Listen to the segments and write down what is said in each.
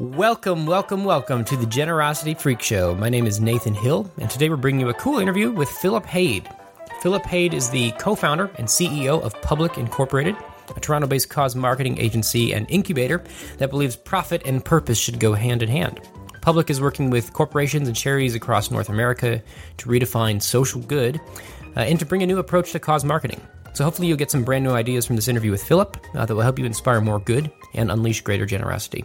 Welcome, welcome, welcome to the Generosity Freak Show. My name is Nathan Hill, and today we're bringing you a cool interview with Philip Haid. Philip Haid is the co founder and CEO of Public Incorporated, a Toronto based cause marketing agency and incubator that believes profit and purpose should go hand in hand. Public is working with corporations and charities across North America to redefine social good uh, and to bring a new approach to cause marketing. So, hopefully, you'll get some brand new ideas from this interview with Philip uh, that will help you inspire more good and unleash greater generosity.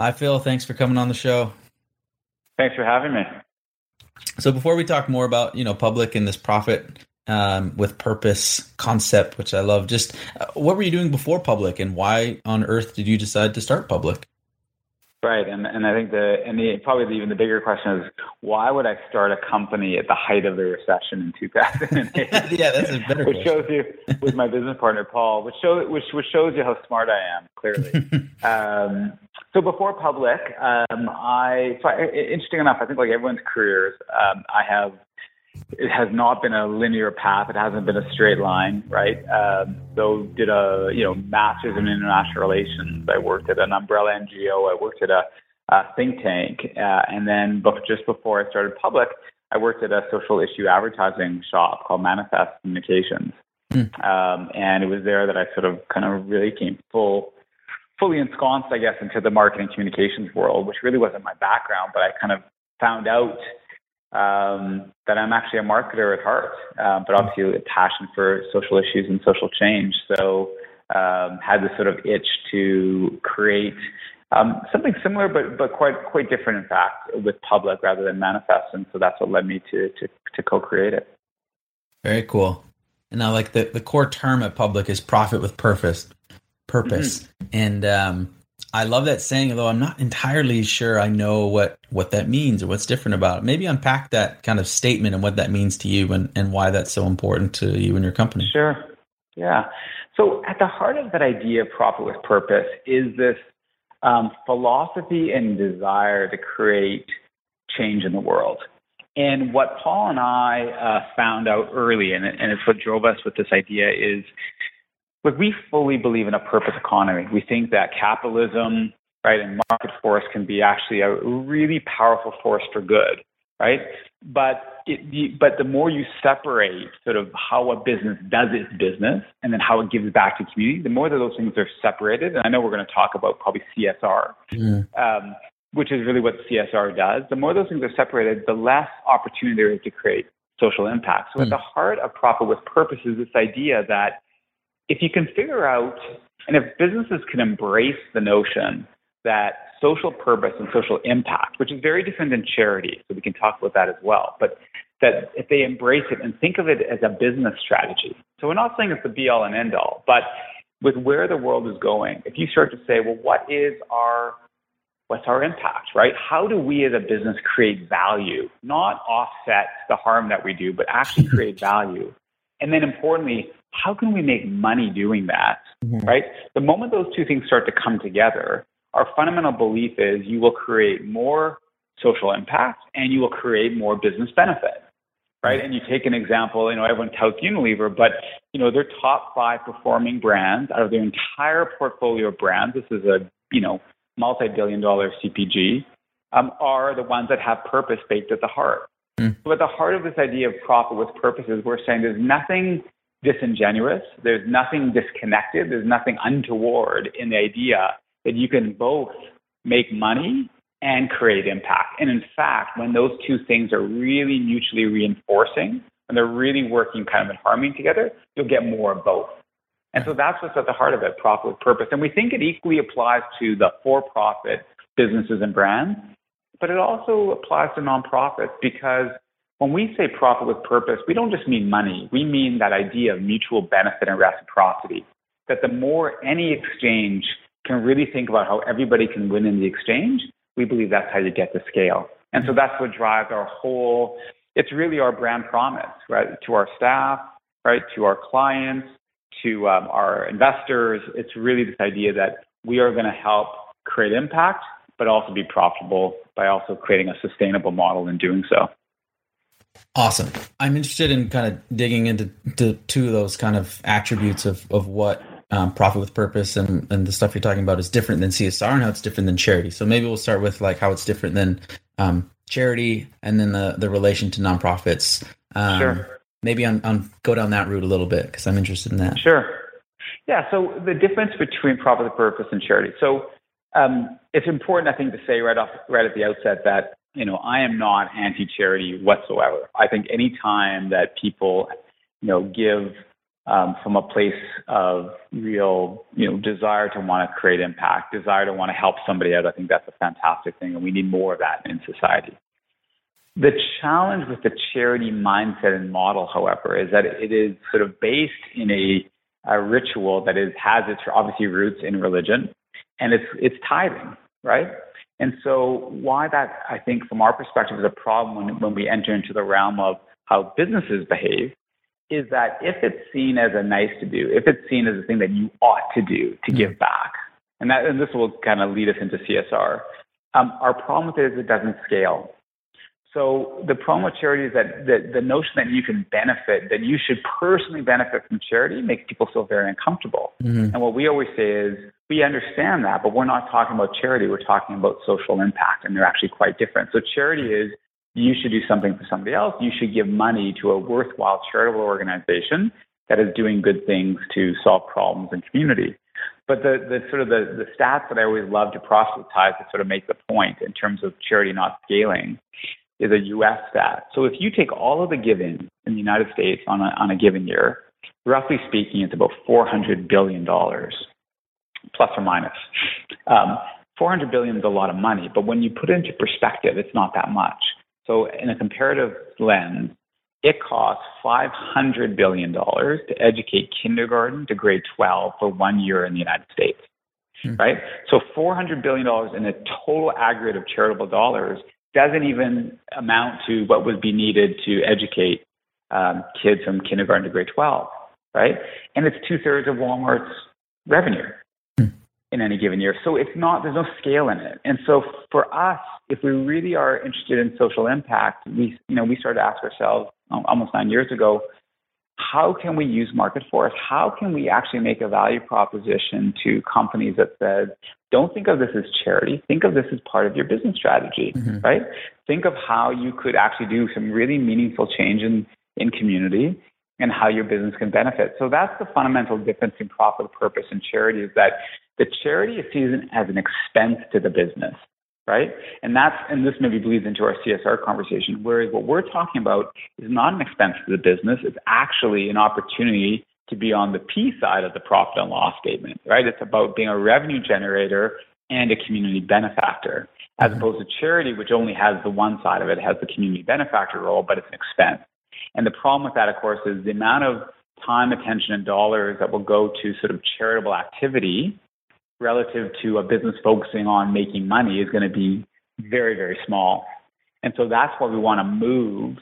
Hi, Phil. Thanks for coming on the show. Thanks for having me. So, before we talk more about you know public and this profit um, with purpose concept, which I love, just uh, what were you doing before public, and why on earth did you decide to start public? Right, and and I think the and the probably the, even the bigger question is why would I start a company at the height of the recession in 2008? yeah, that's a better. which question. shows you with my business partner Paul, which shows which which shows you how smart I am. Clearly, um, so before public, um, I so I, interesting enough, I think like everyone's careers, um, I have it has not been a linear path. It hasn't been a straight line, right? Um, so did a you know master's in international relations. I worked at an umbrella NGO. I worked at a, a think tank, uh, and then just before I started public, I worked at a social issue advertising shop called Manifest Communications. Mm. Um, and it was there that I sort of kind of really came full, fully ensconced, I guess, into the marketing communications world, which really wasn't my background, but I kind of found out um, that I'm actually a marketer at heart, um, but obviously a passion for social issues and social change. So um, had this sort of itch to create um, something similar, but but quite quite different, in fact, with public rather than manifest. And so that's what led me to to, to co-create it. Very cool. And now, like the the core term at public is profit with purpose, purpose, mm-hmm. and um, I love that saying, although I'm not entirely sure I know what, what that means or what's different about it. Maybe unpack that kind of statement and what that means to you and, and why that's so important to you and your company. Sure. Yeah. So at the heart of that idea of profit with purpose is this um, philosophy and desire to create change in the world. And what Paul and I uh, found out early, and, and it's what drove us with this idea, is Look, we fully believe in a purpose economy. We think that capitalism, right, and market force can be actually a really powerful force for good, right? But it, the, but the more you separate sort of how a business does its business and then how it gives back to community, the more that those things are separated. And I know we're going to talk about probably CSR, um, which is really what CSR does. The more those things are separated, the less opportunity there is to create social impact. So mm. at the heart of profit with purpose is this idea that if you can figure out, and if businesses can embrace the notion that social purpose and social impact, which is very different than charity, so we can talk about that as well, but that if they embrace it and think of it as a business strategy. So we're not saying it's the be all and end all, but with where the world is going, if you start to say, well, what is our what's our impact, right? How do we as a business create value, not offset the harm that we do, but actually create value? And then importantly, how can we make money doing that? Mm-hmm. Right? The moment those two things start to come together, our fundamental belief is you will create more social impact and you will create more business benefit. Right? And you take an example, you know, everyone touts Unilever, but you know, their top five performing brands out of their entire portfolio of brands, this is a, you know, multi-billion dollar CPG, um, are the ones that have purpose baked at the heart. Mm. So at the heart of this idea of profit with purposes, we're saying there's nothing disingenuous. There's nothing disconnected. There's nothing untoward in the idea that you can both make money and create impact. And in fact, when those two things are really mutually reinforcing and they're really working kind of in harmony together, you'll get more of both. And so that's what's at the heart of it, profit with purpose. And we think it equally applies to the for-profit businesses and brands, but it also applies to nonprofits because when we say profit with purpose, we don't just mean money. We mean that idea of mutual benefit and reciprocity. That the more any exchange can really think about how everybody can win in the exchange, we believe that's how you get to scale. And so that's what drives our whole, it's really our brand promise, right? To our staff, right? To our clients, to um, our investors. It's really this idea that we are going to help create impact, but also be profitable by also creating a sustainable model in doing so. Awesome. I'm interested in kind of digging into to two of those kind of attributes of, of what um, profit with purpose and, and the stuff you're talking about is different than CSR and how it's different than charity. So maybe we'll start with like how it's different than um, charity and then the, the relation to nonprofits. Um, sure. Maybe on, on go down that route a little bit because I'm interested in that. Sure. Yeah. So the difference between profit with purpose and charity. So um, it's important, I think, to say right off right at the outset that you know I am not anti-charity whatsoever. I think any time that people you know give um, from a place of real, you know, desire to want to create impact, desire to want to help somebody out. I think that's a fantastic thing, and we need more of that in society. The challenge with the charity mindset and model, however, is that it is sort of based in a, a ritual that is has its obviously roots in religion, and it's it's tithing, right? And so, why that I think from our perspective is a problem when when we enter into the realm of how businesses behave is that if it's seen as a nice to do, if it's seen as a thing that you ought to do to give mm-hmm. back, and that and this will kind of lead us into CSR. Um, our problem with it is it doesn't scale. So the problem with charity is that the, the notion that you can benefit, that you should personally benefit from charity, makes people feel very uncomfortable. Mm-hmm. And what we always say is we understand that, but we're not talking about charity. We're talking about social impact, and they're actually quite different. So charity is you should do something for somebody else. You should give money to a worthwhile charitable organization that is doing good things to solve problems in community. But the, the sort of the, the stats that I always love to proselytize to sort of make the point in terms of charity not scaling is a US stat. So if you take all of the giving in the United States on a, on a given year, roughly speaking, it's about $400 billion, plus or minus. Um, 400 billion is a lot of money, but when you put it into perspective, it's not that much. So, in a comparative lens, it costs $500 billion to educate kindergarten to grade 12 for one year in the United States. Hmm. Right? So, $400 billion in a total aggregate of charitable dollars doesn't even amount to what would be needed to educate um, kids from kindergarten to grade 12. Right? And it's two thirds of Walmart's revenue hmm. in any given year. So, it's not, there's no scale in it. And so, for us, if we really are interested in social impact, we you know we started to ask ourselves um, almost nine years ago, how can we use market force? How can we actually make a value proposition to companies that says, don't think of this as charity. Think of this as part of your business strategy, mm-hmm. right? Think of how you could actually do some really meaningful change in, in community and how your business can benefit. So that's the fundamental difference in profit, purpose, and charity is that the charity is seen as an expense to the business right? And that's and this maybe bleeds into our CSR conversation. Whereas what we're talking about is not an expense to the business; it's actually an opportunity to be on the P side of the profit and loss statement, right? It's about being a revenue generator and a community benefactor, as mm-hmm. opposed to charity, which only has the one side of it, it has the community benefactor role, but it's an expense. And the problem with that, of course, is the amount of time, attention, and dollars that will go to sort of charitable activity relative to a business focusing on making money is going to be very, very small. And so that's why we want to move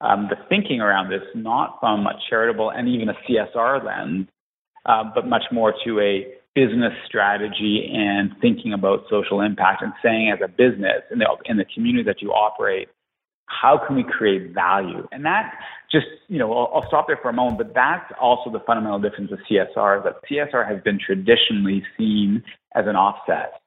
um, the thinking around this, not from a charitable and even a CSR lens, uh, but much more to a business strategy and thinking about social impact and saying as a business in the, in the community that you operate, how can we create value? And that just, you know, I'll, I'll, stop there for a moment, but that's also the fundamental difference with CSR, that CSR has been traditionally seen as an offset,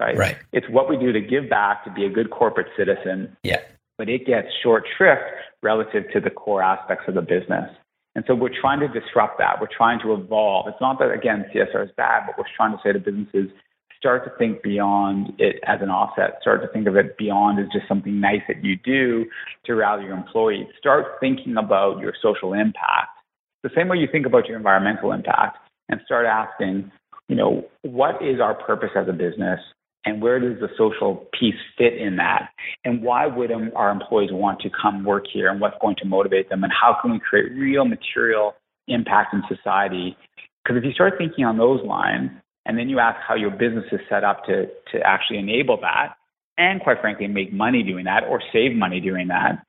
right? Right. It's what we do to give back, to be a good corporate citizen. Yeah. But it gets short shrift relative to the core aspects of the business. And so we're trying to disrupt that. We're trying to evolve. It's not that, again, CSR is bad, but we're trying to say to businesses, start to think beyond it as an offset. Start to think of it beyond as just something nice that you do to rally your employees. Start thinking about your social impact the same way you think about your environmental impact and start asking, you know, what is our purpose as a business and where does the social piece fit in that? And why would our employees want to come work here and what's going to motivate them? And how can we create real material impact in society? Because if you start thinking on those lines, and then you ask how your business is set up to to actually enable that, and quite frankly, make money doing that or save money doing that.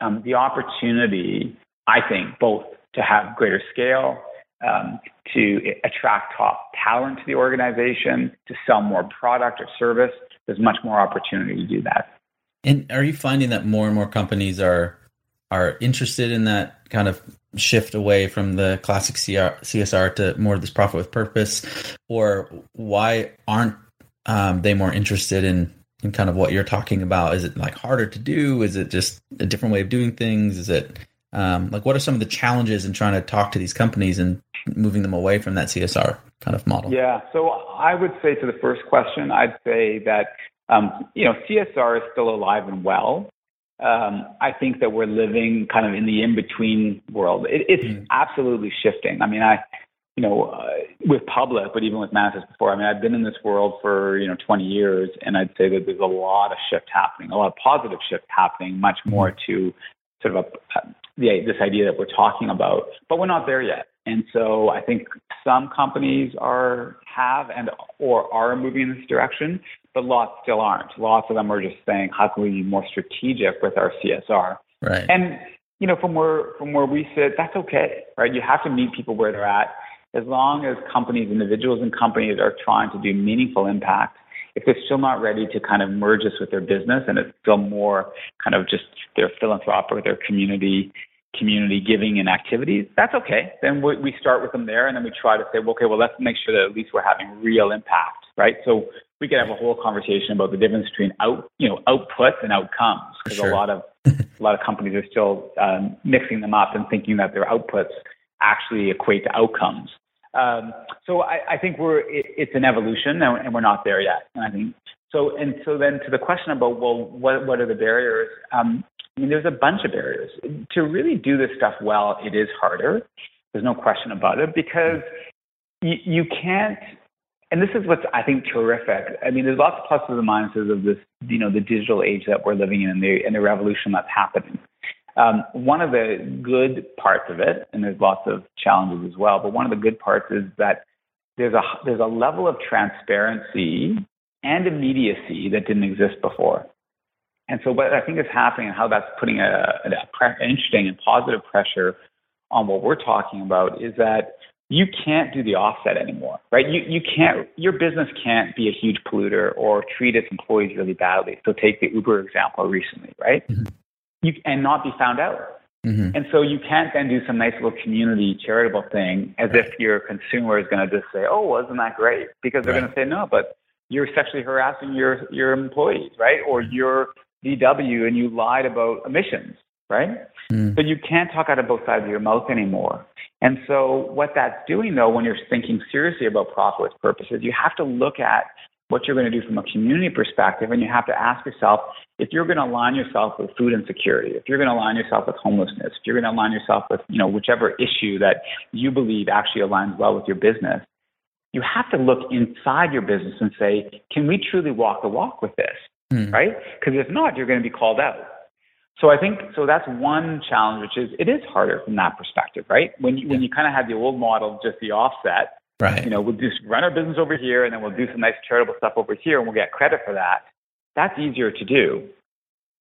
Um, the opportunity, I think, both to have greater scale, um, to attract top talent to the organization, to sell more product or service, there's much more opportunity to do that. And are you finding that more and more companies are are interested in that kind of shift away from the classic CSR to more of this profit with purpose, or why aren't um, they more interested in in kind of what you're talking about? Is it like harder to do? Is it just a different way of doing things? Is it um, like what are some of the challenges in trying to talk to these companies and moving them away from that CSR kind of model? Yeah, so I would say to the first question, I'd say that um, you know CSR is still alive and well. Um, I think that we're living kind of in the in between world. It, it's mm. absolutely shifting. I mean, I you know, uh, with public, but even with Manifest before, I mean, I've been in this world for, you know, 20 years, and I'd say that there's a lot of shift happening, a lot of positive shift happening, much more mm-hmm. to sort of a, uh, the, this idea that we're talking about, but we're not there yet. And so I think some companies are have and or are moving in this direction, but lots still aren't. Lots of them are just saying, how can we be more strategic with our CSR? Right. And you know, from where from where we sit, that's okay, right? You have to meet people where they're at as long as companies, individuals and companies are trying to do meaningful impact, if they're still not ready to kind of merge this with their business and it's still more kind of just their philanthropic, their community, community giving and activities, that's okay. Then we, we start with them there and then we try to say, well, okay, well, let's make sure that at least we're having real impact, right? So we could have a whole conversation about the difference between out, you know, outputs and outcomes because sure. a lot of a lot of companies are still um, mixing them up and thinking that their outputs actually equate to outcomes. Um, so I, I, think we're it, it's an evolution and, and, we're not there yet. And I think so. And so then to the question about well, what what are the barriers? Um, I mean, there's a bunch of barriers to really do this stuff well. It is harder. There's no question about it because you, you can't. And this is what's I think terrific. I mean, there's lots of pluses and minuses of this, you know, the digital age that we're living in and the and the revolution that's happening. Um, one of the good parts of it, and there's lots of challenges as well, but one of the good parts is that there's a there's a level of transparency and immediacy that didn't exist before. And so, what I think is happening and how that's putting a, a pre- interesting and positive pressure on what we're talking about is that you can't do the offset anymore, right? You you can't your business can't be a huge polluter or treat its employees really badly. So take the Uber example recently, right? Mm-hmm you and not be found out. Mm-hmm. And so you can't then do some nice little community charitable thing as if your consumer is going to just say, "Oh, wasn't that great?" Because they're right. going to say, "No, but you're sexually harassing your your employees, right? Or you're VW and you lied about emissions, right? Mm. But you can't talk out of both sides of your mouth anymore. And so what that's doing though, when you're thinking seriously about profit with purposes, you have to look at what you're going to do from a community perspective, and you have to ask yourself if you're going to align yourself with food insecurity, if you're going to align yourself with homelessness, if you're going to align yourself with you know whichever issue that you believe actually aligns well with your business, you have to look inside your business and say, can we truly walk the walk with this, mm. right? Because if not, you're going to be called out. So I think so. That's one challenge, which is it is harder from that perspective, right? When you, yeah. when you kind of had the old model, just the offset Right. You know, we'll just run our business over here and then we'll do some nice charitable stuff over here and we'll get credit for that. That's easier to do.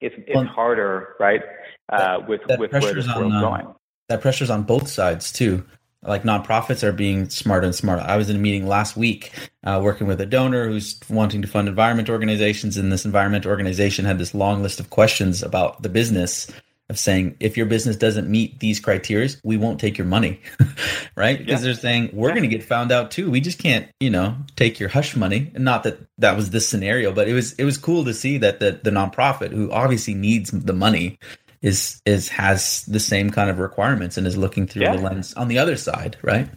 It's, it's well, harder, right? Uh, with with where this world's uh, going. That pressure's on both sides too. Like nonprofits are being smarter and smarter. I was in a meeting last week uh, working with a donor who's wanting to fund environment organizations, and this environment organization had this long list of questions about the business of saying if your business doesn't meet these criteria we won't take your money right because yeah. they're saying we're yeah. going to get found out too we just can't you know take your hush money And not that that was this scenario but it was it was cool to see that the the nonprofit who obviously needs the money is is has the same kind of requirements and is looking through yeah. the lens on the other side right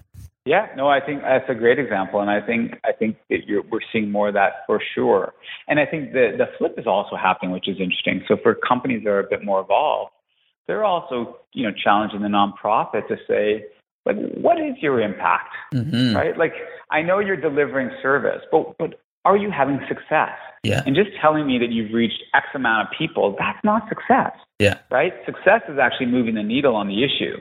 yeah, no, I think that's a great example, and I think I think that we're seeing more of that for sure. And I think the the flip is also happening, which is interesting. So for companies that are a bit more evolved, they're also, you know, challenging the nonprofit to say, like, what is your impact? Mm-hmm. Right? Like, I know you're delivering service, but but are you having success? Yeah. And just telling me that you've reached X amount of people, that's not success. Yeah. Right? Success is actually moving the needle on the issue.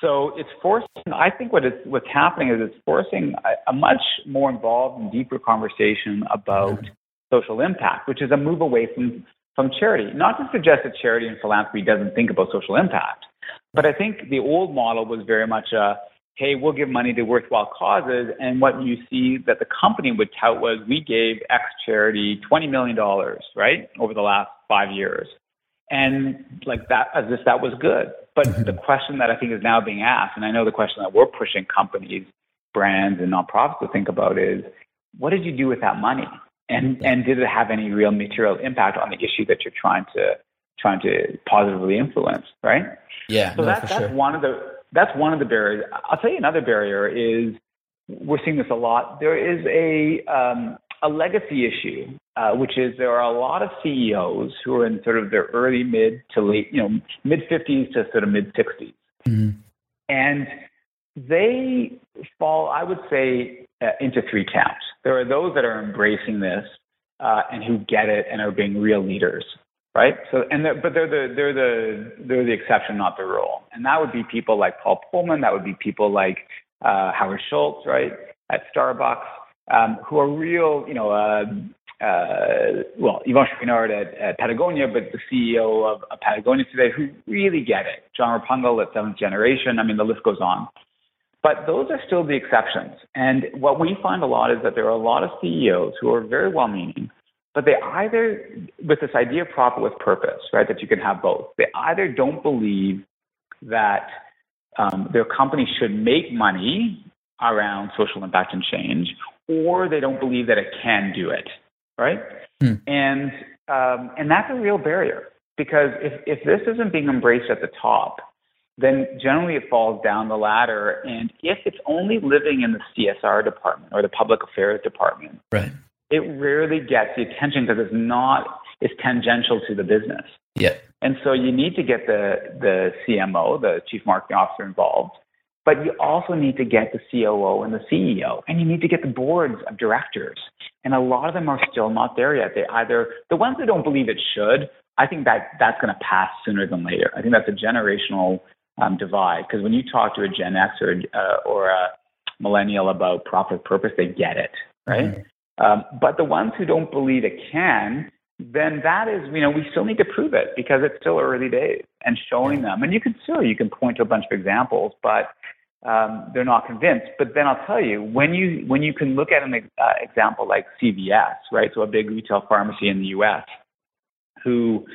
So it's forcing. I think what it's what's happening is it's forcing a, a much more involved and deeper conversation about mm-hmm. social impact, which is a move away from from charity. Not to suggest that charity and philanthropy doesn't think about social impact, but I think the old model was very much a hey, we'll give money to worthwhile causes. And what you see that the company would tout was we gave X charity $20 million, right, over the last five years. And like that, as if that was good. But mm-hmm. the question that I think is now being asked, and I know the question that we're pushing companies, brands, and nonprofits to think about is, what did you do with that money? And and did it have any real material impact on the issue that you're trying to trying to positively influence, right? Yeah. So no, that, that's sure. one of the that's one of the barriers. I'll tell you another barrier is we're seeing this a lot. There is a um, a legacy issue, uh, which is there are a lot of CEOs who are in sort of their early mid to late, you know, mid 50s to sort of mid 60s, mm-hmm. and they fall, I would say, uh, into three camps. There are those that are embracing this uh, and who get it and are being real leaders right? So, and they're, but they're the they're the they're the exception, not the rule. And that would be people like Paul Polman. That would be people like uh, Howard Schultz, right, at Starbucks, um, who are real, you know. Uh, well, Yvon Chouinard at, at Patagonia, but the CEO of, of Patagonia today, who really get it. John Replogle at Seventh Generation. I mean, the list goes on. But those are still the exceptions. And what we find a lot is that there are a lot of CEOs who are very well meaning, but they either, with this idea of profit with purpose, right, that you can have both, they either don't believe that um, their company should make money around social impact and change, or they don't believe that it can do it, right? Hmm. And um, and that's a real barrier because if if this isn't being embraced at the top, then generally it falls down the ladder. And if it's only living in the CSR department or the public affairs department, right it rarely gets the attention because it's not it's tangential to the business. Yeah. And so you need to get the the CMO, the chief marketing officer involved, but you also need to get the COO and the CEO, and you need to get the boards of directors. And a lot of them are still not there yet. They either the ones that don't believe it should. I think that that's going to pass sooner than later. I think that's a generational um, divide because when you talk to a Gen X or uh, or a millennial about profit purpose, they get it, right? Mm-hmm. Um, but the ones who don't believe it can, then that is, you know, we still need to prove it because it's still early days and showing them. And you can still, you can point to a bunch of examples, but um, they're not convinced. But then I'll tell you, when you when you can look at an uh, example like CVS, right, so a big retail pharmacy in the U.S., who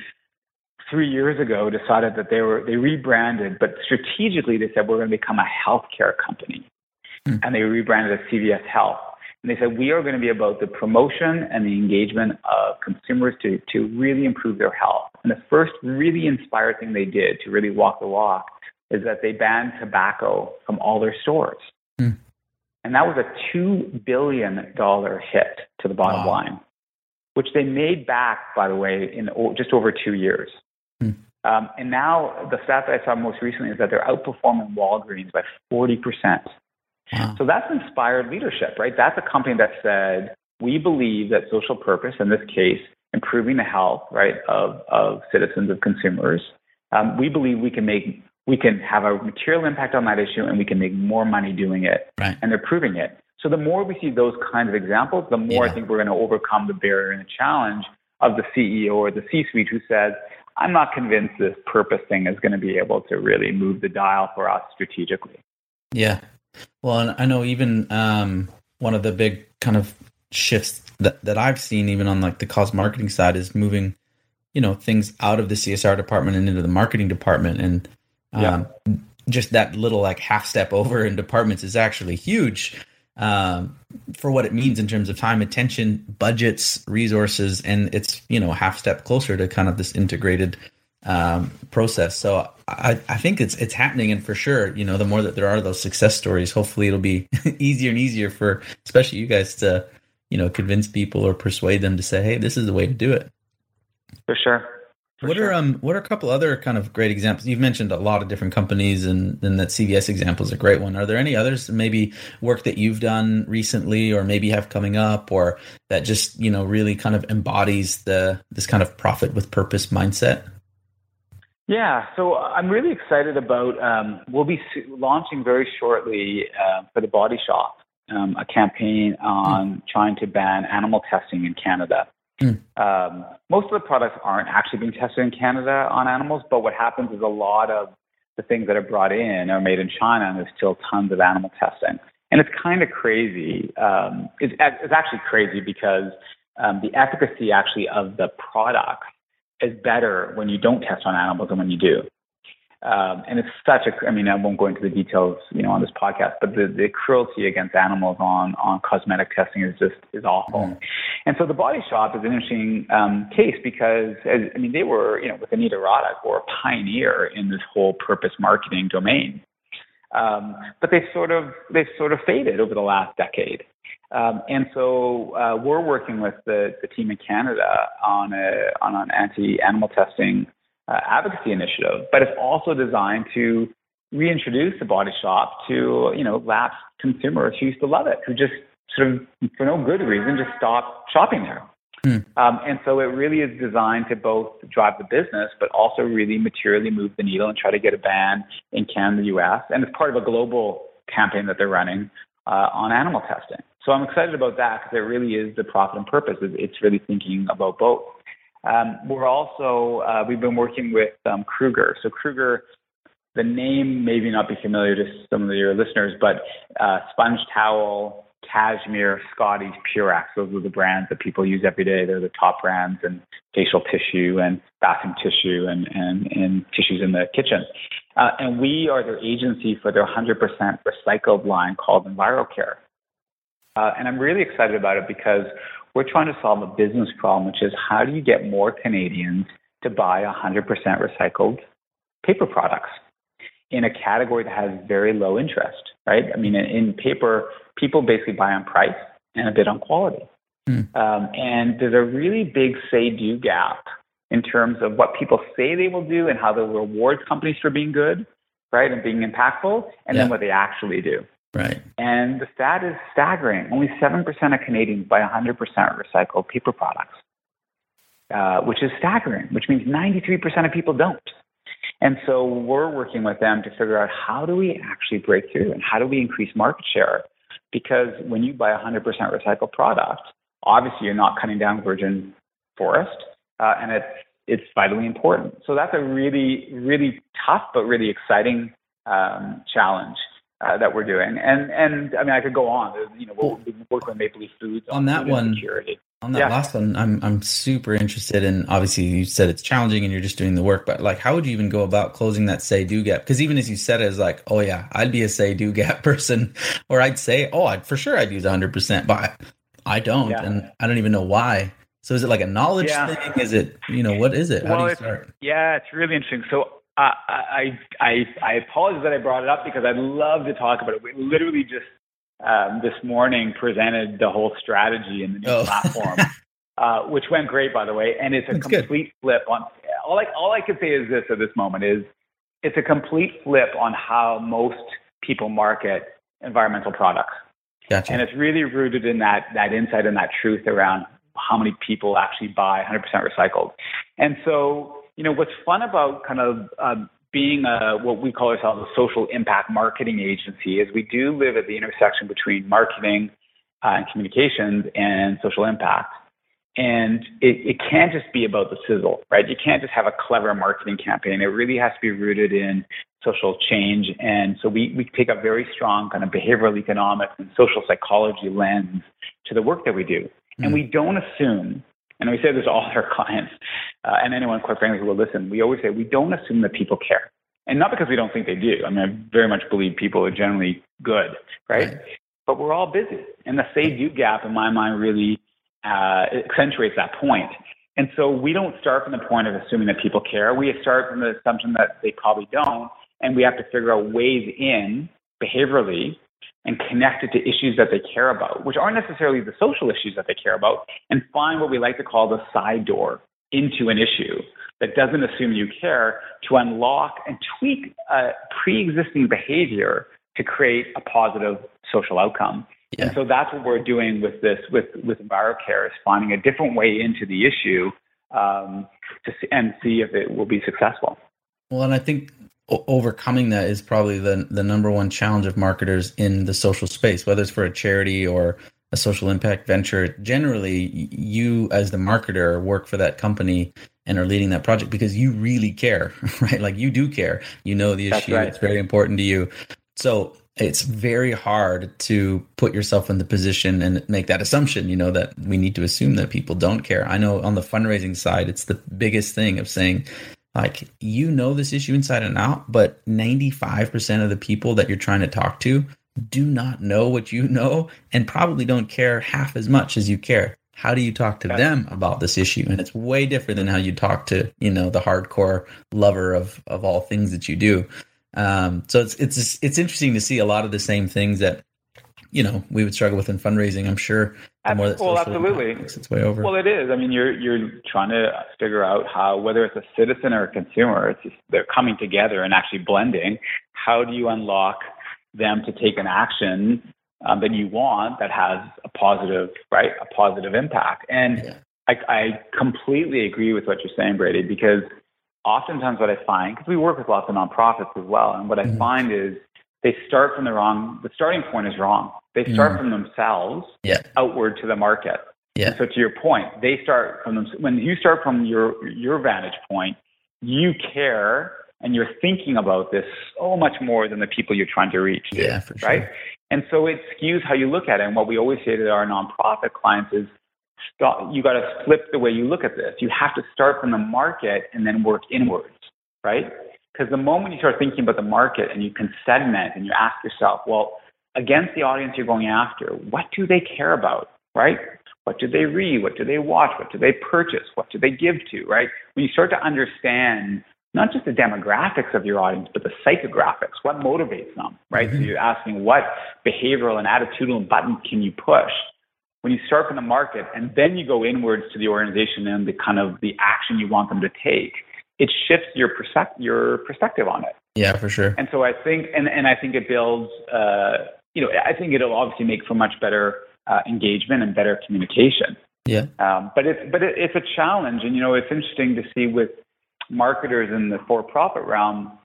three years ago decided that they were they rebranded, but strategically they said we're going to become a healthcare company, hmm. and they rebranded as CVS Health. And they said, we are going to be about the promotion and the engagement of consumers to, to really improve their health. And the first really inspired thing they did to really walk the walk is that they banned tobacco from all their stores. Mm. And that was a $2 billion hit to the bottom wow. line, which they made back, by the way, in just over two years. Mm. Um, and now the stat that I saw most recently is that they're outperforming Walgreens by 40%. Wow. So that's inspired leadership, right? That's a company that said, we believe that social purpose, in this case, improving the health, right, of, of citizens, of consumers, um, we believe we can make, we can have a material impact on that issue and we can make more money doing it. Right. And they're proving it. So the more we see those kinds of examples, the more yeah. I think we're going to overcome the barrier and the challenge of the CEO or the C-suite who says, I'm not convinced this purpose thing is going to be able to really move the dial for us strategically. Yeah, well, and I know even um, one of the big kind of shifts that, that I've seen, even on like the cause marketing side, is moving, you know, things out of the CSR department and into the marketing department, and um, yeah. just that little like half step over in departments is actually huge um, for what it means in terms of time, attention, budgets, resources, and it's you know half step closer to kind of this integrated um, process. So I, I think it's it's happening, and for sure, you know, the more that there are those success stories, hopefully it'll be easier and easier for especially you guys to you know convince people or persuade them to say, hey, this is the way to do it. For sure. What sure. are um what are a couple other kind of great examples? You've mentioned a lot of different companies, and and that CVS example is a great one. Are there any others? Maybe work that you've done recently, or maybe have coming up, or that just you know really kind of embodies the this kind of profit with purpose mindset. Yeah, so I'm really excited about. Um, we'll be launching very shortly uh, for the Body Shop um, a campaign on mm. trying to ban animal testing in Canada. Mm. Um, most of the products aren't actually being tested in Canada on animals, but what happens is a lot of the things that are brought in are made in China, and there's still tons of animal testing. And it's kind of crazy. Um, it's, it's actually crazy because um, the efficacy actually of the product is better when you don't test on animals than when you do. Um, and it's such a, I mean, I won't go into the details, you know, on this podcast, but the, the cruelty against animals on, on cosmetic testing is just, is awful. Mm. And so the Body Shop is an interesting um, case because, as, I mean, they were, you know, with Anita Roddick, were a pioneer in this whole purpose marketing domain. Um, but they've sort of, they've sort of faded over the last decade. Um, and so uh, we're working with the, the team in Canada on, a, on an anti-animal testing uh, advocacy initiative, but it's also designed to reintroduce the body shop to, you know, lapsed consumers who used to love it, who just sort of, for no good reason, just stopped shopping there. Hmm. Um, and so it really is designed to both drive the business, but also really materially move the needle and try to get a ban in Canada, the US. And it's part of a global campaign that they're running uh, on animal testing. So I'm excited about that because it really is the profit and purpose. It's really thinking about both. Um, we're also uh, we've been working with um, Kruger. So Kruger, the name maybe not be familiar to some of your listeners, but uh, Sponge Towel, Cashmere, Scotties, Purex. Those are the brands that people use every day. They're the top brands in facial tissue and bathroom tissue and and, and tissues in the kitchen. Uh, and we are their agency for their 100% recycled line called EnviroCare. Uh, and I'm really excited about it because we're trying to solve a business problem, which is how do you get more Canadians to buy 100% recycled paper products in a category that has very low interest, right? I mean, in, in paper, people basically buy on price and a bit on quality. Mm. Um, and there's a really big say do gap in terms of what people say they will do and how they reward companies for being good, right, and being impactful, and yeah. then what they actually do. Right. And the stat is staggering. Only 7% of Canadians buy 100% recycled paper products, uh, which is staggering, which means 93% of people don't. And so we're working with them to figure out how do we actually break through and how do we increase market share? Because when you buy 100% recycled product, obviously you're not cutting down virgin forest, uh, and it's it's vitally important. So that's a really really tough but really exciting um, challenge uh, that we're doing. And and I mean, I could go on. You know, we'll, we work with Maple Leaf Foods on, on that one. Security. On that yeah. last one, I'm I'm super interested in. Obviously, you said it's challenging and you're just doing the work, but like, how would you even go about closing that say do gap? Because even as you said, it, it's like, oh yeah, I'd be a say do gap person, or I'd say, oh, I'd for sure I'd use 100, percent but I, I don't, yeah. and I don't even know why. So is it like a knowledge yeah. thing? Is it you know what is it? How well, do you start? Yeah, it's really interesting. So I, I, I apologize that I brought it up because I'd love to talk about it. We literally just um, this morning presented the whole strategy in the new oh. platform, uh, which went great, by the way. And it's a That's complete good. flip on all I, all I can say is this at this moment is it's a complete flip on how most people market environmental products. Gotcha. And it's really rooted in that, that insight and that truth around how many people actually buy 100% recycled. And so you know, what's fun about kind of um, being a, what we call ourselves a social impact marketing agency is we do live at the intersection between marketing uh, and communications and social impact. And it, it can't just be about the sizzle, right? You can't just have a clever marketing campaign. It really has to be rooted in social change. And so we, we take a very strong kind of behavioral economics and social psychology lens to the work that we do. Mm. And we don't assume and we say this to all our clients uh, and anyone, quite frankly, who will listen. We always say we don't assume that people care, and not because we don't think they do. I mean, I very much believe people are generally good, right? right. But we're all busy, and the say-do gap, in my mind, really uh, accentuates that point. And so we don't start from the point of assuming that people care. We start from the assumption that they probably don't, and we have to figure out ways in behaviorally and connect it to issues that they care about, which aren't necessarily the social issues that they care about, and find what we like to call the side door into an issue that doesn't assume you care to unlock and tweak a pre-existing behavior to create a positive social outcome. Yeah. And so that's what we're doing with this, with, with EnviroCare is finding a different way into the issue um, to see, and see if it will be successful. Well, and I think overcoming that is probably the the number one challenge of marketers in the social space, whether it's for a charity or a social impact venture. Generally, you as the marketer work for that company and are leading that project because you really care, right? Like you do care. You know the issue. Right. It's very important to you. So it's very hard to put yourself in the position and make that assumption, you know, that we need to assume that people don't care. I know on the fundraising side, it's the biggest thing of saying, like, you know, this issue inside and out, but 95% of the people that you're trying to talk to do not know what you know and probably don't care half as much as you care. How do you talk to them about this issue? And it's way different than how you talk to, you know, the hardcore lover of, of all things that you do. Um, so it's it's it's interesting to see a lot of the same things that you know we would struggle with in fundraising. I'm sure the more that well, absolutely its way over. Well, it is. I mean, you're you're trying to figure out how whether it's a citizen or a consumer, it's just, they're coming together and actually blending. How do you unlock them to take an action um, that you want that has a positive right a positive impact? And yeah. I, I completely agree with what you're saying, Brady, because oftentimes what I find, because we work with lots of nonprofits as well, and what I mm-hmm. find is they start from the wrong, the starting point is wrong. They start mm-hmm. from themselves yeah. outward to the market. Yeah. so to your point, they start from them. When you start from your, your vantage point, you care and you're thinking about this so much more than the people you're trying to reach. Yeah, for sure. Right. And so it skews how you look at it. And what we always say to our nonprofit clients is stop, you got to flip the way you look at this. You have to start from the market and then work inwards, right? Because the moment you start thinking about the market and you can segment and you ask yourself, well, against the audience you're going after, what do they care about, right? What do they read? What do they watch? What do they purchase? What do they give to, right? When you start to understand not just the demographics of your audience, but the psychographics, what motivates them, right? Mm-hmm. So you're asking what behavioral and attitudinal buttons can you push? when you start from the market and then you go inwards to the organization and the kind of the action you want them to take, it shifts your perspective your perspective on it. Yeah, for sure. And so I think and and I think it builds uh, you know I think it'll obviously make for much better uh, engagement and better communication. Yeah. Um, but it's but it, it's a challenge, and you know it's interesting to see with marketers in the for-profit realm,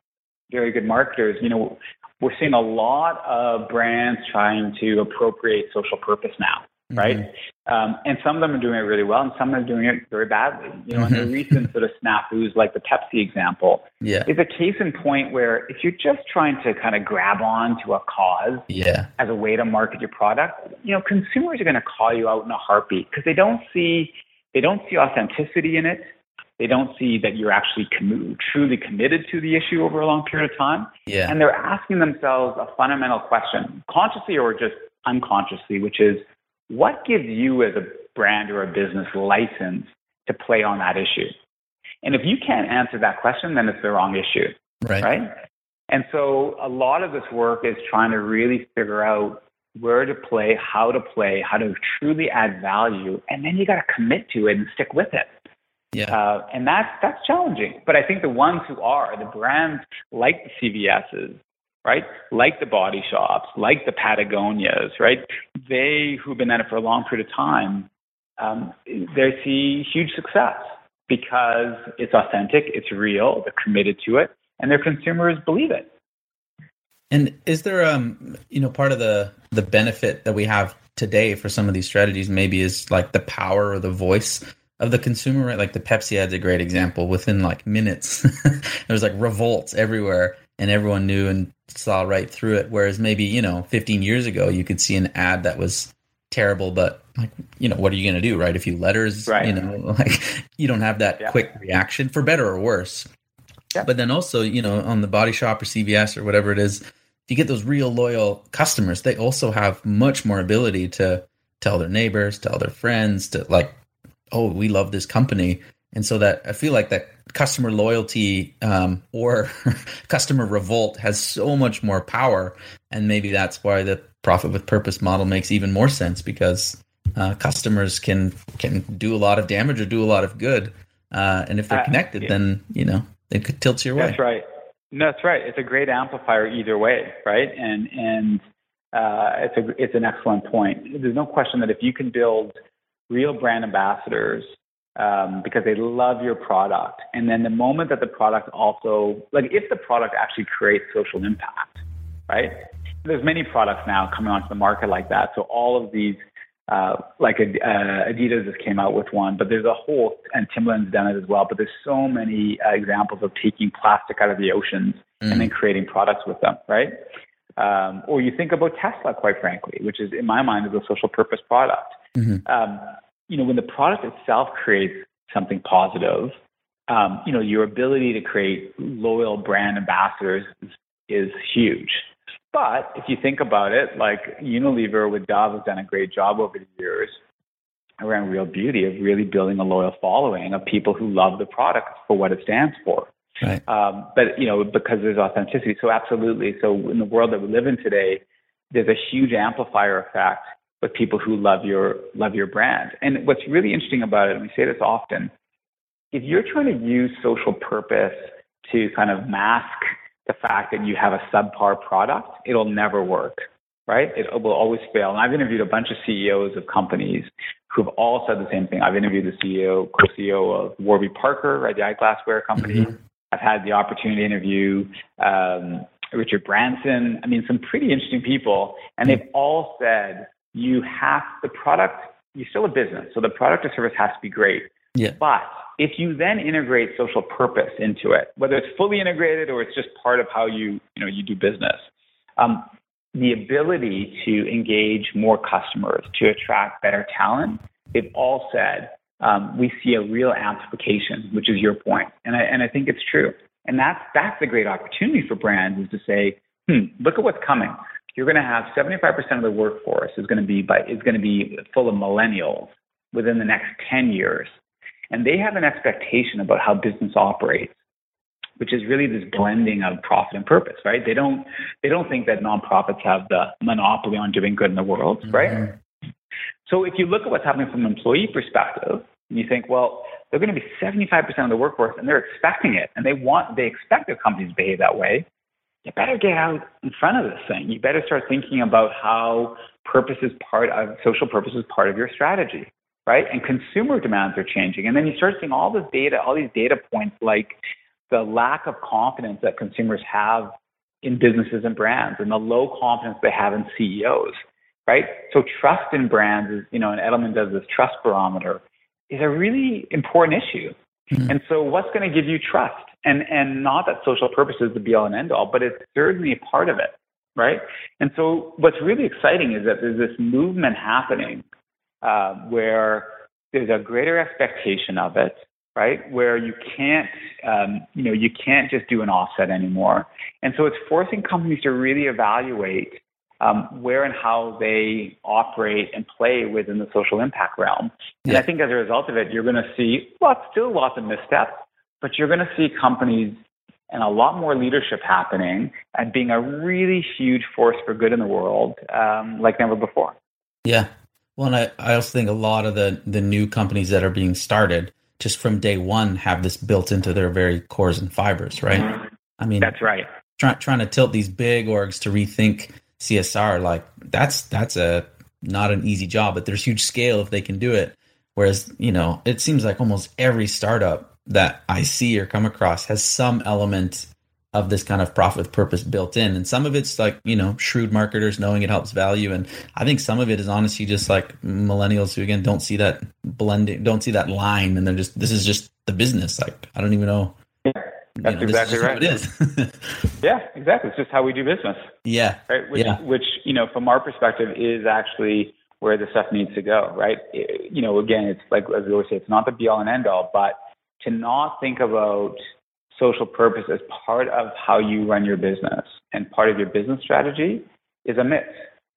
very good marketers. You know, we're seeing a lot of brands trying to appropriate social purpose now right? Mm-hmm. Um, and some of them are doing it really well, and some are doing it very badly. You know, mm-hmm. and the recent sort of snafus, like the Pepsi example, yeah. is a case in point where if you're just trying to kind of grab on to a cause yeah. as a way to market your product, you know, consumers are going to call you out in a heartbeat because they don't see they don't see authenticity in it. They don't see that you're actually com- truly committed to the issue over a long period of time. Yeah. And they're asking themselves a fundamental question, consciously or just unconsciously, which is, what gives you as a brand or a business license to play on that issue? And if you can't answer that question, then it's the wrong issue. Right. Right. And so a lot of this work is trying to really figure out where to play, how to play, how to truly add value, and then you got to commit to it and stick with it. Yeah. Uh, and that's that's challenging. But I think the ones who are the brands like the CVSs, right? Like the body shops, like the Patagonias, right? They who've been at it for a long period of time, um, they see huge success because it's authentic, it's real, they're committed to it, and their consumers believe it. And is there, um, you know, part of the the benefit that we have today for some of these strategies maybe is like the power or the voice of the consumer, right? Like the Pepsi ad's a great example. Within like minutes, there was like revolts everywhere and everyone knew and saw right through it. Whereas maybe, you know, 15 years ago, you could see an ad that was terrible, but like, you know, what are you going to do, right? A few letters, right. you know, like you don't have that yeah. quick reaction for better or worse. Yeah. But then also, you know, on the body shop or CVS or whatever it is, if you get those real loyal customers, they also have much more ability to tell their neighbors, tell their friends, to like, oh, we love this company. And so that I feel like that customer loyalty um, or customer revolt has so much more power, and maybe that's why the profit with purpose model makes even more sense because uh, customers can can do a lot of damage or do a lot of good, uh, and if they're uh, connected, uh, yeah. then you know it could tilt your way. That's right. No, that's right. It's a great amplifier either way, right? And and uh, it's a it's an excellent point. There's no question that if you can build real brand ambassadors um, because they love your product. And then the moment that the product also, like if the product actually creates social impact, right? There's many products now coming onto the market like that. So all of these, uh, like uh, Adidas just came out with one, but there's a whole, and Timberland's done it as well. But there's so many uh, examples of taking plastic out of the oceans mm. and then creating products with them, right? Um, or you think about Tesla, quite frankly, which is in my mind is a social purpose product. Mm-hmm. Um, you know, when the product itself creates something positive, um, you know, your ability to create loyal brand ambassadors is, is huge. But if you think about it, like Unilever with Dove has done a great job over the years around real beauty of really building a loyal following of people who love the product for what it stands for. Right. Um, but you know, because there's authenticity. So absolutely. So in the world that we live in today, there's a huge amplifier effect with people who love your love your brand. And what's really interesting about it, and we say this often, if you're trying to use social purpose to kind of mask the fact that you have a subpar product, it'll never work, right? It will always fail. And I've interviewed a bunch of CEOs of companies who've all said the same thing. I've interviewed the CEO, co-CEO of Warby Parker, right, the eyeglassware company. Mm-hmm. I've had the opportunity to interview um, Richard Branson. I mean, some pretty interesting people, and they've all said you have the product, you're still a business, so the product or service has to be great. Yeah. But if you then integrate social purpose into it, whether it's fully integrated or it's just part of how you, you know, you do business, um, the ability to engage more customers, to attract better talent, they've all said um, we see a real amplification, which is your point, and I, and I think it's true. And that's that's the great opportunity for brands is to say, hmm, look at what's coming you're going to have 75% of the workforce is going to be by, is going to be full of millennials within the next 10 years. And they have an expectation about how business operates, which is really this blending of profit and purpose, right? They don't, they don't think that nonprofits have the monopoly on doing good in the world, mm-hmm. right? So if you look at what's happening from an employee perspective, and you think, well, they're going to be 75% of the workforce and they're expecting it and they want, they expect their companies to behave that way you better get out in front of this thing. You better start thinking about how purpose is part of social purpose is part of your strategy, right? And consumer demands are changing. And then you start seeing all this data, all these data points like the lack of confidence that consumers have in businesses and brands and the low confidence they have in CEOs, right? So trust in brands is, you know, and Edelman does this trust barometer is a really important issue. Mm-hmm. And so what's going to give you trust? And and not that social purpose is the be all and end all, but it's certainly a part of it, right? And so what's really exciting is that there's this movement happening uh, where there's a greater expectation of it, right? Where you can't, um, you know, you can't just do an offset anymore, and so it's forcing companies to really evaluate um, where and how they operate and play within the social impact realm. And yeah. I think as a result of it, you're going to see lots, still lots of missteps, but you're going to see companies and a lot more leadership happening and being a really huge force for good in the world um, like never before. Yeah. Well, and I, I also think a lot of the, the new companies that are being started just from day one have this built into their very cores and fibers, right? Mm-hmm. I mean, that's right. Try, trying to tilt these big orgs to rethink CSR, like that's that's a not an easy job, but there's huge scale if they can do it. Whereas, you know, it seems like almost every startup that I see or come across has some element of this kind of profit with purpose built in. And some of it's like, you know, shrewd marketers knowing it helps value. And I think some of it is honestly just like millennials who again don't see that blending, don't see that line and they're just this is just the business. Like I don't even know that's you know, exactly right. it is. yeah, exactly. It's just how we do business. Yeah. Right. Which, yeah. which, you know, from our perspective is actually where the stuff needs to go. Right. It, you know, again, it's like, as we always say, it's not the be all and end all, but to not think about social purpose as part of how you run your business and part of your business strategy is a myth.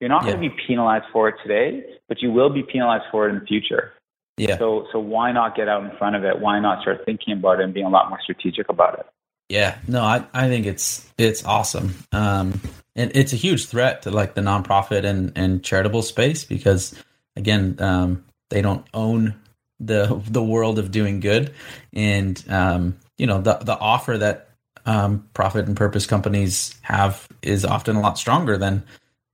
You're not yeah. going to be penalized for it today, but you will be penalized for it in the future. Yeah. So so why not get out in front of it? Why not start thinking about it and being a lot more strategic about it? Yeah. No, I, I think it's it's awesome. Um and it's a huge threat to like the nonprofit and, and charitable space because again, um, they don't own the the world of doing good. And um, you know, the the offer that um, profit and purpose companies have is often a lot stronger than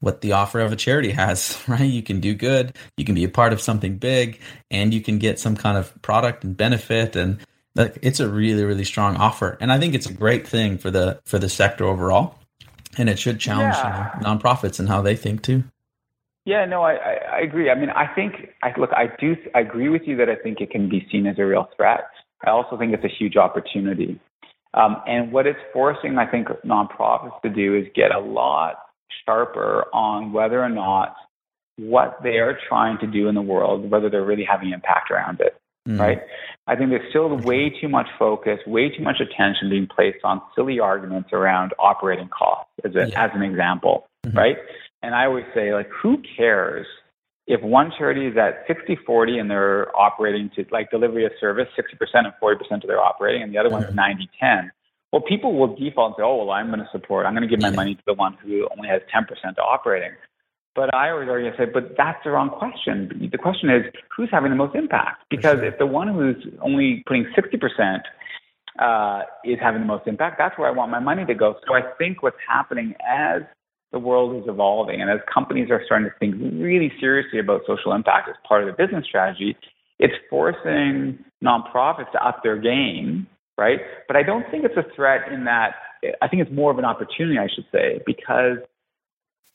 what the offer of a charity has, right? You can do good, you can be a part of something big, and you can get some kind of product and benefit. And like it's a really really strong offer. And i think it's a great thing for the for the sector overall. And it should challenge yeah. you know, nonprofits and how they think too. Yeah no I, I, I agree. I mean i think i look i do i agree with you that i think it can be seen as a real threat. I also think it's a huge opportunity. Um, and what it's forcing i think nonprofits to do is get a lot sharper on whether or not what they are trying to do in the world, whether they're really having impact around it. Mm. Right? I think there's still way too much focus, way too much attention being placed on silly arguments around operating costs, as, a, yeah. as an example, mm-hmm. right? And I always say, like, who cares if one charity is at 60 40 and they're operating to like delivery of service 60% and 40% of their operating and the other mm-hmm. one's 90 10 well people will default and say oh well i'm going to support i'm going to give my money to the one who only has 10% operating but I always argue, I say, but that's the wrong question. The question is, who's having the most impact? Because sure. if the one who's only putting 60% uh, is having the most impact, that's where I want my money to go. So I think what's happening as the world is evolving and as companies are starting to think really seriously about social impact as part of the business strategy, it's forcing nonprofits to up their game, right? But I don't think it's a threat in that, I think it's more of an opportunity, I should say, because –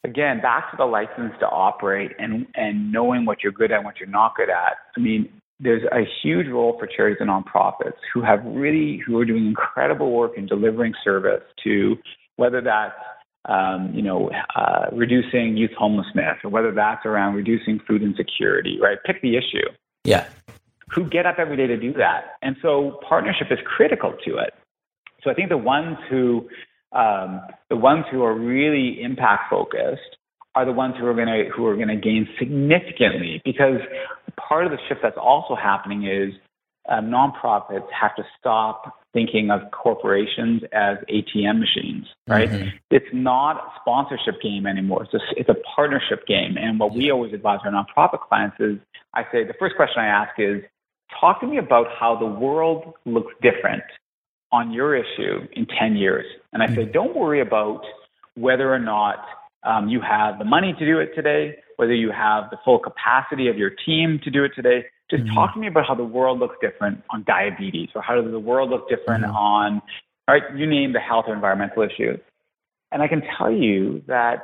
again, back to the license to operate and, and knowing what you're good at and what you're not good at. I mean, there's a huge role for charities and nonprofits who have really, who are doing incredible work in delivering service to whether that's um, you know, uh, reducing youth homelessness, or whether that's around reducing food insecurity, right? Pick the issue. Yeah. Who get up every day to do that. And so partnership is critical to it. So I think the ones who um, the ones who are really impact focused are the ones who are going to who are going to gain significantly because part of the shift that's also happening is um, nonprofits have to stop thinking of corporations as ATM machines, right? Mm-hmm. It's not a sponsorship game anymore. It's a, it's a partnership game. And what we always advise our nonprofit clients is I say the first question I ask is talk to me about how the world looks different on your issue in 10 years. And I say, mm-hmm. don't worry about whether or not um, you have the money to do it today, whether you have the full capacity of your team to do it today. Just mm-hmm. talk to me about how the world looks different on diabetes or how does the world look different mm-hmm. on, right, you name the health or environmental issues. And I can tell you that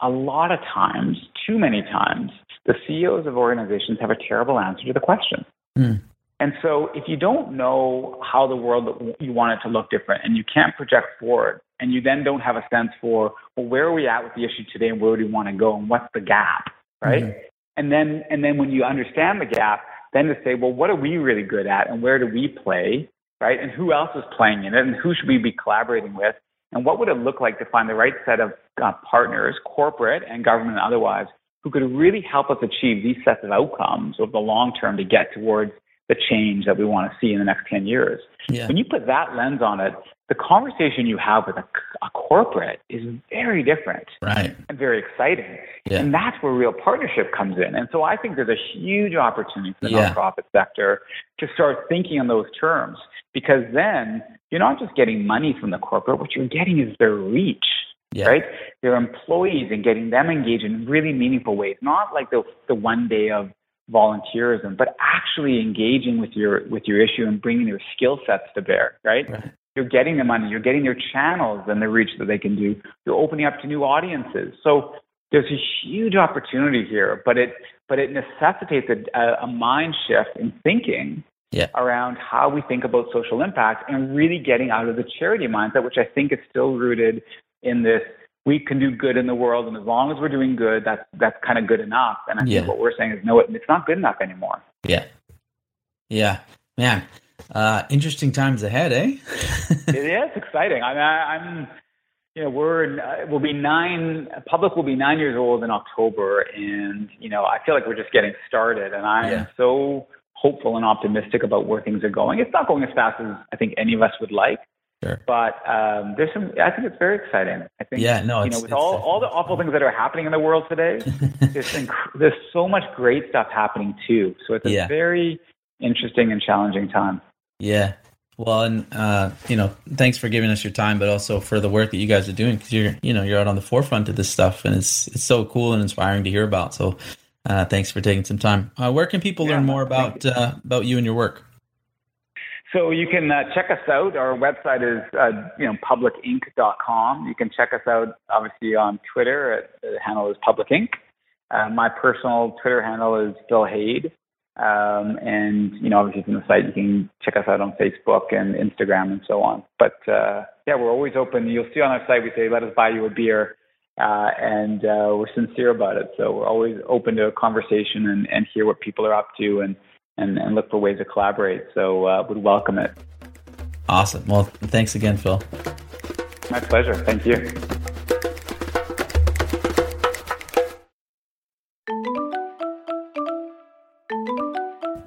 a lot of times, too many times, the CEOs of organizations have a terrible answer to the question. Mm. And so if you don't know how the world you want it to look different and you can't project forward and you then don't have a sense for well where are we at with the issue today and where do we want to go and what's the gap, right? Mm-hmm. And then and then when you understand the gap, then to say, well, what are we really good at and where do we play, right? And who else is playing in it and who should we be collaborating with? And what would it look like to find the right set of uh, partners, corporate and government and otherwise, who could really help us achieve these sets of outcomes over the long term to get towards the change that we want to see in the next 10 years. Yeah. When you put that lens on it, the conversation you have with a, a corporate is very different right. and very exciting. Yeah. And that's where real partnership comes in. And so I think there's a huge opportunity for the yeah. nonprofit sector to start thinking on those terms because then you're not just getting money from the corporate, what you're getting is their reach. Yeah. right? Their employees and getting them engaged in really meaningful ways, not like the the one day of volunteerism, but actually engaging with your with your issue and bringing your skill sets to bear, right? right? You're getting the money, you're getting their channels and the reach that they can do. You're opening up to new audiences. So there's a huge opportunity here, but it but it necessitates a, a mind shift in thinking yeah. around how we think about social impact and really getting out of the charity mindset, which I think is still rooted in this we can do good in the world, and as long as we're doing good, that's that's kind of good enough. And I yeah. think what we're saying is no, it, it's not good enough anymore. Yeah, yeah, man. Uh, interesting times ahead, eh? Yeah, it is exciting. I mean, I, I'm, you know, we're uh, we'll be nine. Public will be nine years old in October, and you know, I feel like we're just getting started, and I'm yeah. so hopeful and optimistic about where things are going. It's not going as fast as I think any of us would like, Sure. But um, there's some. I think it's very exciting. I think. Yeah. No. You know, with all all the awful things that are happening in the world today, there's inc- there's so much great stuff happening too. So it's a yeah. very interesting and challenging time. Yeah. Well, and uh, you know, thanks for giving us your time, but also for the work that you guys are doing because you're, you know, you're out on the forefront of this stuff, and it's it's so cool and inspiring to hear about. So, uh, thanks for taking some time. Uh, where can people yeah, learn more about you. Uh, about you and your work? So you can uh, check us out. Our website is uh, you know publicinc.com. You can check us out obviously on Twitter. At, the handle is Public Inc. my personal Twitter handle is Phil Haid. Um, and you know, obviously from the site, you can check us out on Facebook and Instagram and so on. But uh, yeah, we're always open. You'll see on our site we say, "Let us buy you a beer," uh, and uh, we're sincere about it. So we're always open to a conversation and, and hear what people are up to and and, and look for ways to collaborate. So uh, would welcome it. Awesome. Well, thanks again, Phil. My pleasure. Thank you.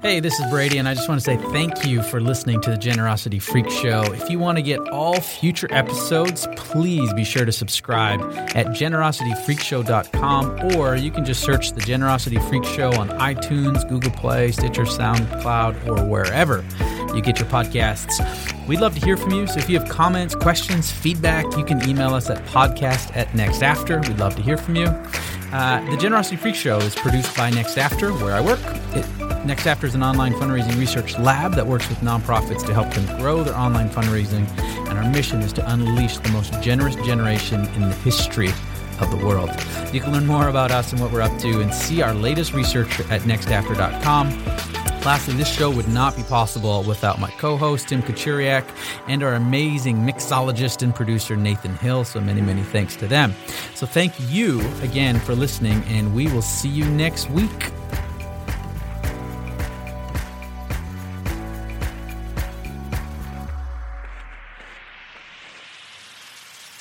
Hey, this is Brady, and I just want to say thank you for listening to the Generosity Freak Show. If you want to get all future episodes, please be sure to subscribe at generosityfreakshow.com, or you can just search the Generosity Freak Show on iTunes, Google Play, Stitcher, SoundCloud, or wherever you get your podcasts. We'd love to hear from you. So if you have comments, questions, feedback, you can email us at podcast at next after. We'd love to hear from you. Uh, the Generosity Freak Show is produced by Next After, where I work. Next After is an online fundraising research lab that works with nonprofits to help them grow their online fundraising. And our mission is to unleash the most generous generation in the history of the world. You can learn more about us and what we're up to and see our latest research at nextafter.com. Lastly, this show would not be possible without my co host, Tim Kachuriak, and our amazing mixologist and producer, Nathan Hill. So many, many thanks to them. So thank you again for listening, and we will see you next week.